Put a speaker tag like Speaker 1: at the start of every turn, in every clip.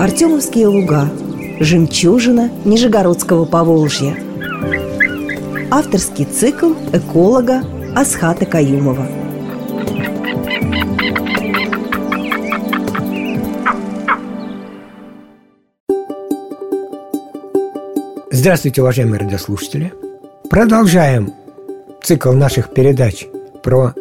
Speaker 1: Артемовские луга. Жемчужина Нижегородского Поволжья. Авторский цикл эколога Асхата Каюмова.
Speaker 2: Здравствуйте, уважаемые радиослушатели! Продолжаем цикл наших передач про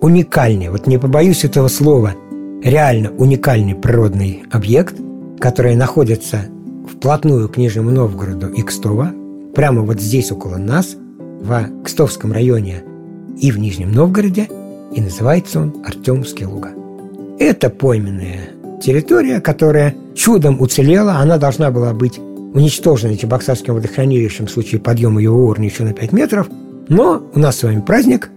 Speaker 2: уникальный, вот не побоюсь этого слова, реально уникальный природный объект, который находится вплотную к Нижнему Новгороду и Кстово, прямо вот здесь около нас, в Кстовском районе и в Нижнем Новгороде, и называется он Артемовские луга. Это пойменная территория, которая чудом уцелела, она должна была быть уничтожена Чебоксарским водохранилищем в случае подъема его уровня еще на 5 метров, но у нас с вами праздник,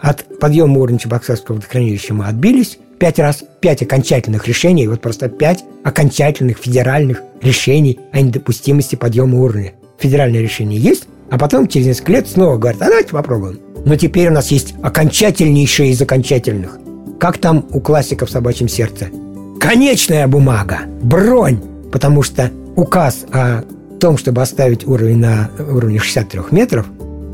Speaker 2: от подъема уровня Чебоксарского водохранилища мы отбились, пять раз, пять окончательных решений, вот просто пять окончательных федеральных решений о недопустимости подъема уровня. Федеральное решение есть, а потом через несколько лет снова говорят, а давайте попробуем. Но теперь у нас есть окончательнейшее из окончательных. Как там у классиков в собачьем сердце? Конечная бумага, бронь, потому что указ о том, чтобы оставить уровень на уровне 63 метров,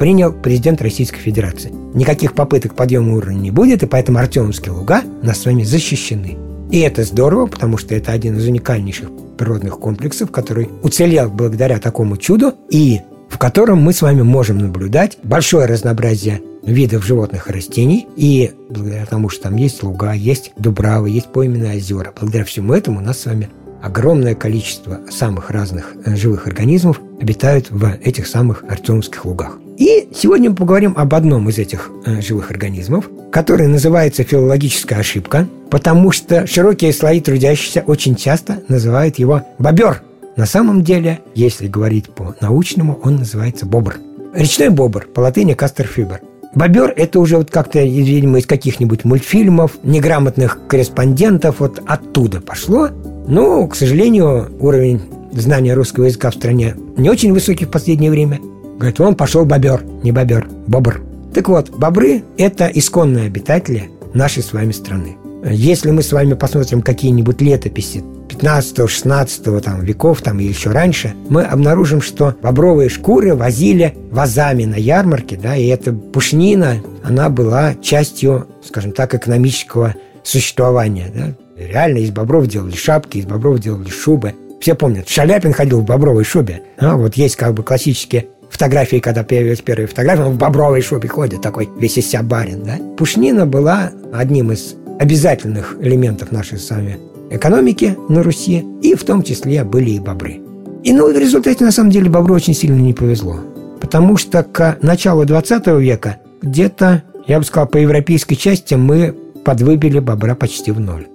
Speaker 2: принял президент Российской Федерации. Никаких попыток подъема уровня не будет, и поэтому Артемовские луга нас с вами защищены. И это здорово, потому что это один из уникальнейших природных комплексов, который уцелел благодаря такому чуду, и в котором мы с вами можем наблюдать большое разнообразие видов животных и растений, и благодаря тому, что там есть луга, есть дубравы, есть пойменные озера, благодаря всему этому у нас с вами огромное количество самых разных э, живых организмов обитают в этих самых Артемовских лугах. И сегодня мы поговорим об одном из этих э, живых организмов, который называется филологическая ошибка, потому что широкие слои трудящихся очень часто называют его бобер. На самом деле, если говорить по-научному, он называется бобр. Речной бобр, по латыни кастерфибер. Бобер – это уже вот как-то, видимо, из каких-нибудь мультфильмов, неграмотных корреспондентов, вот оттуда пошло. Но, к сожалению, уровень знания русского языка в стране не очень высокий в последнее время – Говорит, вон пошел бобер, не бобер, бобр. Так вот, бобры – это исконные обитатели нашей с вами страны. Если мы с вами посмотрим какие-нибудь летописи 15-16 там, веков там, и еще раньше, мы обнаружим, что бобровые шкуры возили вазами на ярмарке, да, и эта пушнина, она была частью, скажем так, экономического существования. Да. Реально из бобров делали шапки, из бобров делали шубы. Все помнят, Шаляпин ходил в бобровой шубе. А, вот есть как бы классические фотографии, когда появилась первая фотография, он в бобровой шубе ходит, такой весь из себя барин, да? Пушнина была одним из обязательных элементов нашей с вами экономики на Руси, и в том числе были и бобры. И ну, в результате, на самом деле, бобру очень сильно не повезло. Потому что к началу 20 века где-то, я бы сказал, по европейской части мы подвыбили бобра почти в ноль.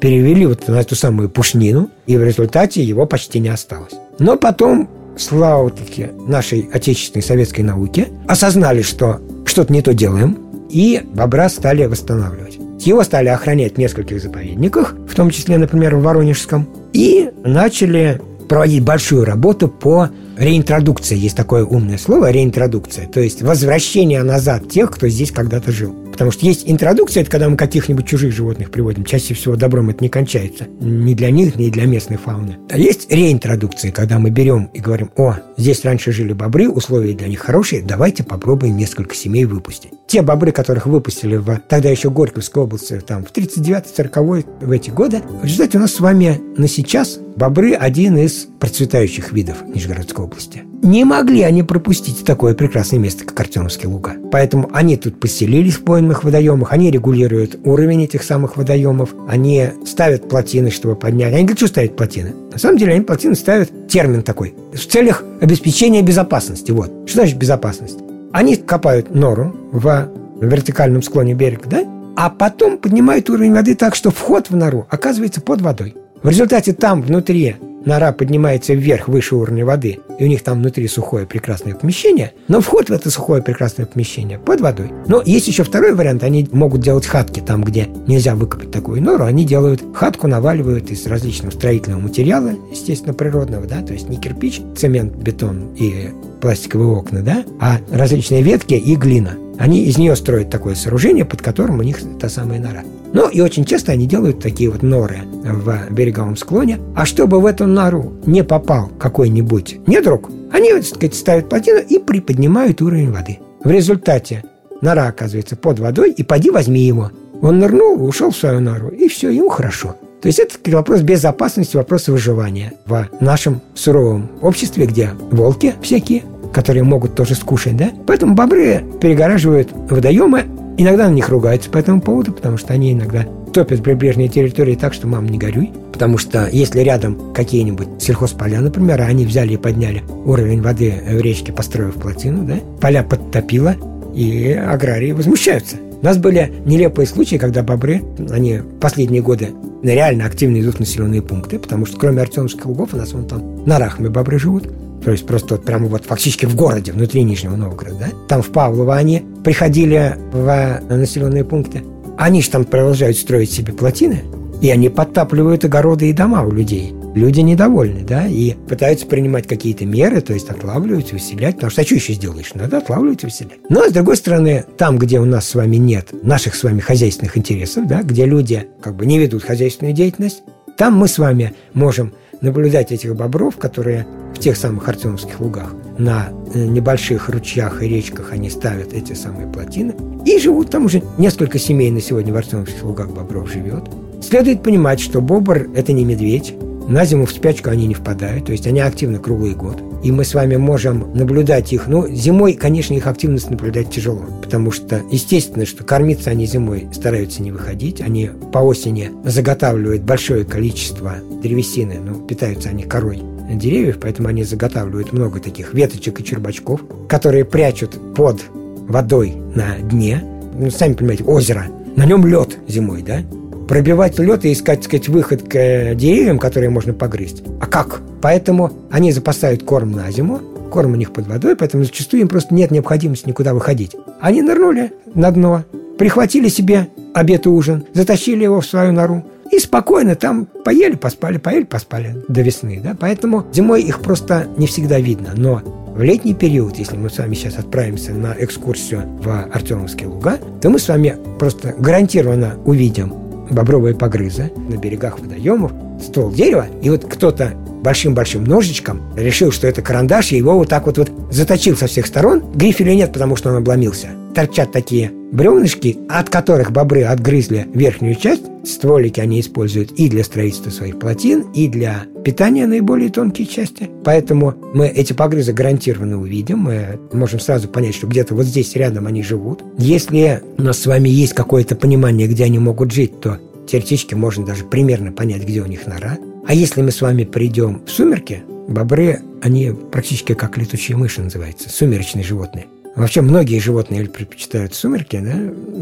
Speaker 2: Перевели вот на эту самую пушнину, и в результате его почти не осталось. Но потом слава таки нашей отечественной советской науке, осознали, что что-то не то делаем, и бобра стали восстанавливать. Его стали охранять в нескольких заповедниках, в том числе, например, в Воронежском, и начали проводить большую работу по реинтродукции. Есть такое умное слово – реинтродукция. То есть возвращение назад тех, кто здесь когда-то жил. Потому что есть интродукция, это когда мы каких-нибудь чужих животных приводим. Чаще всего добром это не кончается. Ни для них, ни для местной фауны. А есть реинтродукция, когда мы берем и говорим, о, здесь раньше жили бобры, условия для них хорошие, давайте попробуем несколько семей выпустить. Те бобры, которых выпустили в тогда еще Горьковской области, там, в 39-40 в эти годы, в результате у нас с вами на сейчас бобры один из процветающих видов Нижегородской области. Не могли они пропустить такое прекрасное место, как Артемовские луга. Поэтому они тут поселились в пойменных водоемах, они регулируют уровень этих самых водоемов, они ставят плотины, чтобы поднять. Они говорят, что ставят плотины? На самом деле они плотины ставят термин такой, в целях обеспечения безопасности. Вот. Что значит безопасность? Они копают нору в вертикальном склоне берега, да? А потом поднимают уровень воды так, что вход в нору оказывается под водой. В результате там внутри нора поднимается вверх, выше уровня воды, и у них там внутри сухое прекрасное помещение, но вход в это сухое прекрасное помещение под водой. Но есть еще второй вариант, они могут делать хатки там, где нельзя выкопать такую нору, они делают хатку, наваливают из различного строительного материала, естественно, природного, да, то есть не кирпич, цемент, бетон и пластиковые окна, да, а различные ветки и глина. Они из нее строят такое сооружение, под которым у них та самая нора. Ну и очень часто они делают такие вот норы в береговом склоне. А чтобы в эту нору не попал какой-нибудь недруг, они, так сказать, ставят плотину и приподнимают уровень воды. В результате нора оказывается под водой, и поди возьми его. Он нырнул, ушел в свою нору, и все, ему хорошо. То есть это вопрос безопасности, вопрос выживания в нашем суровом обществе, где волки всякие, которые могут тоже скушать, да? Поэтому бобры перегораживают водоемы, иногда на них ругаются по этому поводу, потому что они иногда топят прибрежные территории так, что мам не горюй. Потому что если рядом какие-нибудь сельхозполя, например, они взяли и подняли уровень воды в речке, построив плотину, да, поля подтопило, и аграрии возмущаются. У нас были нелепые случаи, когда бобры, они последние годы реально активно идут в населенные пункты, потому что кроме Артемских лугов у нас вон там на Рахме бобры живут. То есть просто вот прямо вот фактически в городе, внутри Нижнего Новгорода, да? Там в Павлово они приходили в населенные пункты. Они же там продолжают строить себе плотины, и они подтапливают огороды и дома у людей люди недовольны, да, и пытаются принимать какие-то меры, то есть отлавливать, выселять, потому что а что еще сделаешь? Надо отлавливать выселять. Но, с другой стороны, там, где у нас с вами нет наших с вами хозяйственных интересов, да, где люди как бы не ведут хозяйственную деятельность, там мы с вами можем наблюдать этих бобров, которые в тех самых Артемовских лугах на э, небольших ручьях и речках они ставят эти самые плотины и живут там уже несколько семей на сегодня в Артемовских лугах бобров живет. Следует понимать, что бобр – это не медведь, на зиму в спячку они не впадают, то есть они активны круглый год. И мы с вами можем наблюдать их. Ну, зимой, конечно, их активность наблюдать тяжело, потому что, естественно, что кормиться они зимой стараются не выходить. Они по осени заготавливают большое количество древесины, ну, питаются они корой деревьев, поэтому они заготавливают много таких веточек и чербачков, которые прячут под водой на дне. Ну, сами понимаете, озеро. На нем лед зимой, да? пробивать лед и искать, так сказать, выход к деревьям, которые можно погрызть. А как? Поэтому они запасают корм на зиму, корм у них под водой, поэтому зачастую им просто нет необходимости никуда выходить. Они нырнули на дно, прихватили себе обед и ужин, затащили его в свою нору, и спокойно там поели, поспали, поели, поспали до весны. Да? Поэтому зимой их просто не всегда видно. Но в летний период, если мы с вами сейчас отправимся на экскурсию в Артемовские луга, то мы с вами просто гарантированно увидим бобровые погрызы на берегах водоемов, ствол дерева, и вот кто-то большим-большим ножичком решил, что это карандаш, и его вот так вот, вот заточил со всех сторон. Грифеля нет, потому что он обломился. Торчат такие бревнышки, от которых бобры отгрызли верхнюю часть. Стволики они используют и для строительства своих плотин, и для питания наиболее тонкие части. Поэтому мы эти погрызы гарантированно увидим. Мы можем сразу понять, что где-то вот здесь рядом они живут. Если у нас с вами есть какое-то понимание, где они могут жить, то теоретически можно даже примерно понять, где у них нора. А если мы с вами придем в сумерки, бобры, они практически как летучие мыши называются, сумеречные животные. Вообще многие животные предпочитают сумерки, да?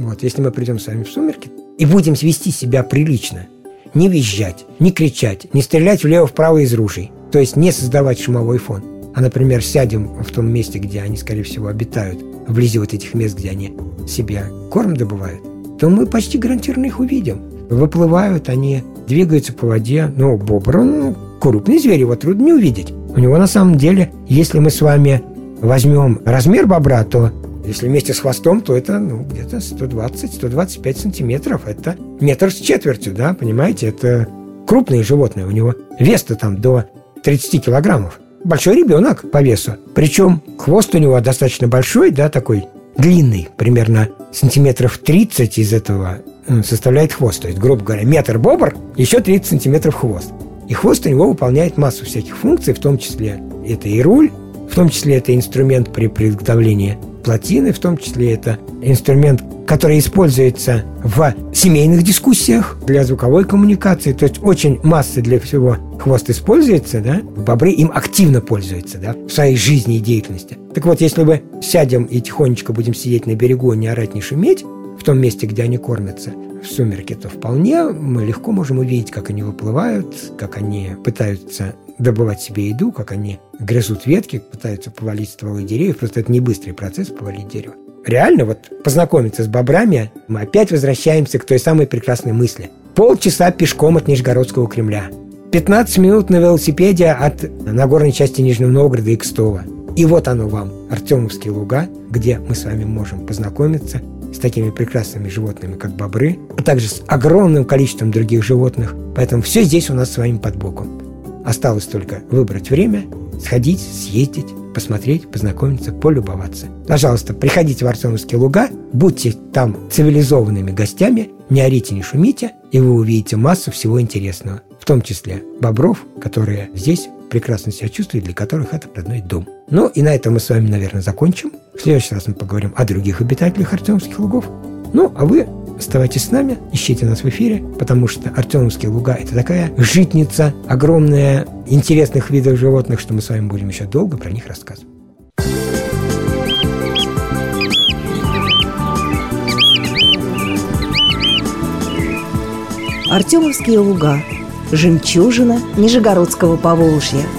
Speaker 2: Вот, если мы придем с вами в сумерки и будем вести себя прилично, не визжать, не кричать, не стрелять влево-вправо из ружей, то есть не создавать шумовой фон, а, например, сядем в том месте, где они, скорее всего, обитают, вблизи вот этих мест, где они себе корм добывают, то мы почти гарантированно их увидим. Выплывают они, двигаются по воде. Ну, бобр, он ну, крупный зверь, его трудно не увидеть. У него на самом деле, если мы с вами возьмем размер бобра, то если вместе с хвостом, то это ну, где-то 120-125 сантиметров. Это метр с четвертью, да, понимаете? Это крупные животные. У него вес-то там до 30 килограммов. Большой ребенок по весу. Причем хвост у него достаточно большой, да, такой длинный, примерно сантиметров 30 из этого составляет хвост. То есть, грубо говоря, метр бобр, еще 30 сантиметров хвост. И хвост у него выполняет массу всяких функций, в том числе это и руль, в том числе это инструмент при приготовлении плотины, в том числе это инструмент, который используется в семейных дискуссиях для звуковой коммуникации. То есть очень масса для всего хвост используется, да? Бобры им активно пользуются, да, в своей жизни и деятельности. Так вот, если мы сядем и тихонечко будем сидеть на берегу, не орать, не шуметь, в том месте, где они кормятся, в сумерки, то вполне мы легко можем увидеть, как они выплывают, как они пытаются добывать себе еду, как они грызут ветки, пытаются повалить стволы деревьев. Просто это не быстрый процесс повалить дерево. Реально, вот познакомиться с бобрами, мы опять возвращаемся к той самой прекрасной мысли. Полчаса пешком от Нижегородского Кремля. 15 минут на велосипеде от Нагорной части Нижнего Новгорода и Кстова. И вот оно вам, Артемовские луга, где мы с вами можем познакомиться с такими прекрасными животными, как бобры, а также с огромным количеством других животных. Поэтому все здесь у нас с вами под боком. Осталось только выбрать время, сходить, съездить, посмотреть, познакомиться, полюбоваться. Пожалуйста, приходите в Артемовские луга, будьте там цивилизованными гостями, не орите, не шумите, и вы увидите массу всего интересного, в том числе бобров, которые здесь прекрасно себя чувствуют, для которых это родной дом. Ну и на этом мы с вами, наверное, закончим. В следующий раз мы поговорим о других обитателях Артемовских лугов. Ну, а вы Оставайтесь с нами, ищите нас в эфире, потому что Артемовские луга – это такая житница, огромная интересных видов животных, что мы с вами будем еще долго про них рассказывать.
Speaker 1: Артемовские луга – жемчужина Нижегородского Поволжья –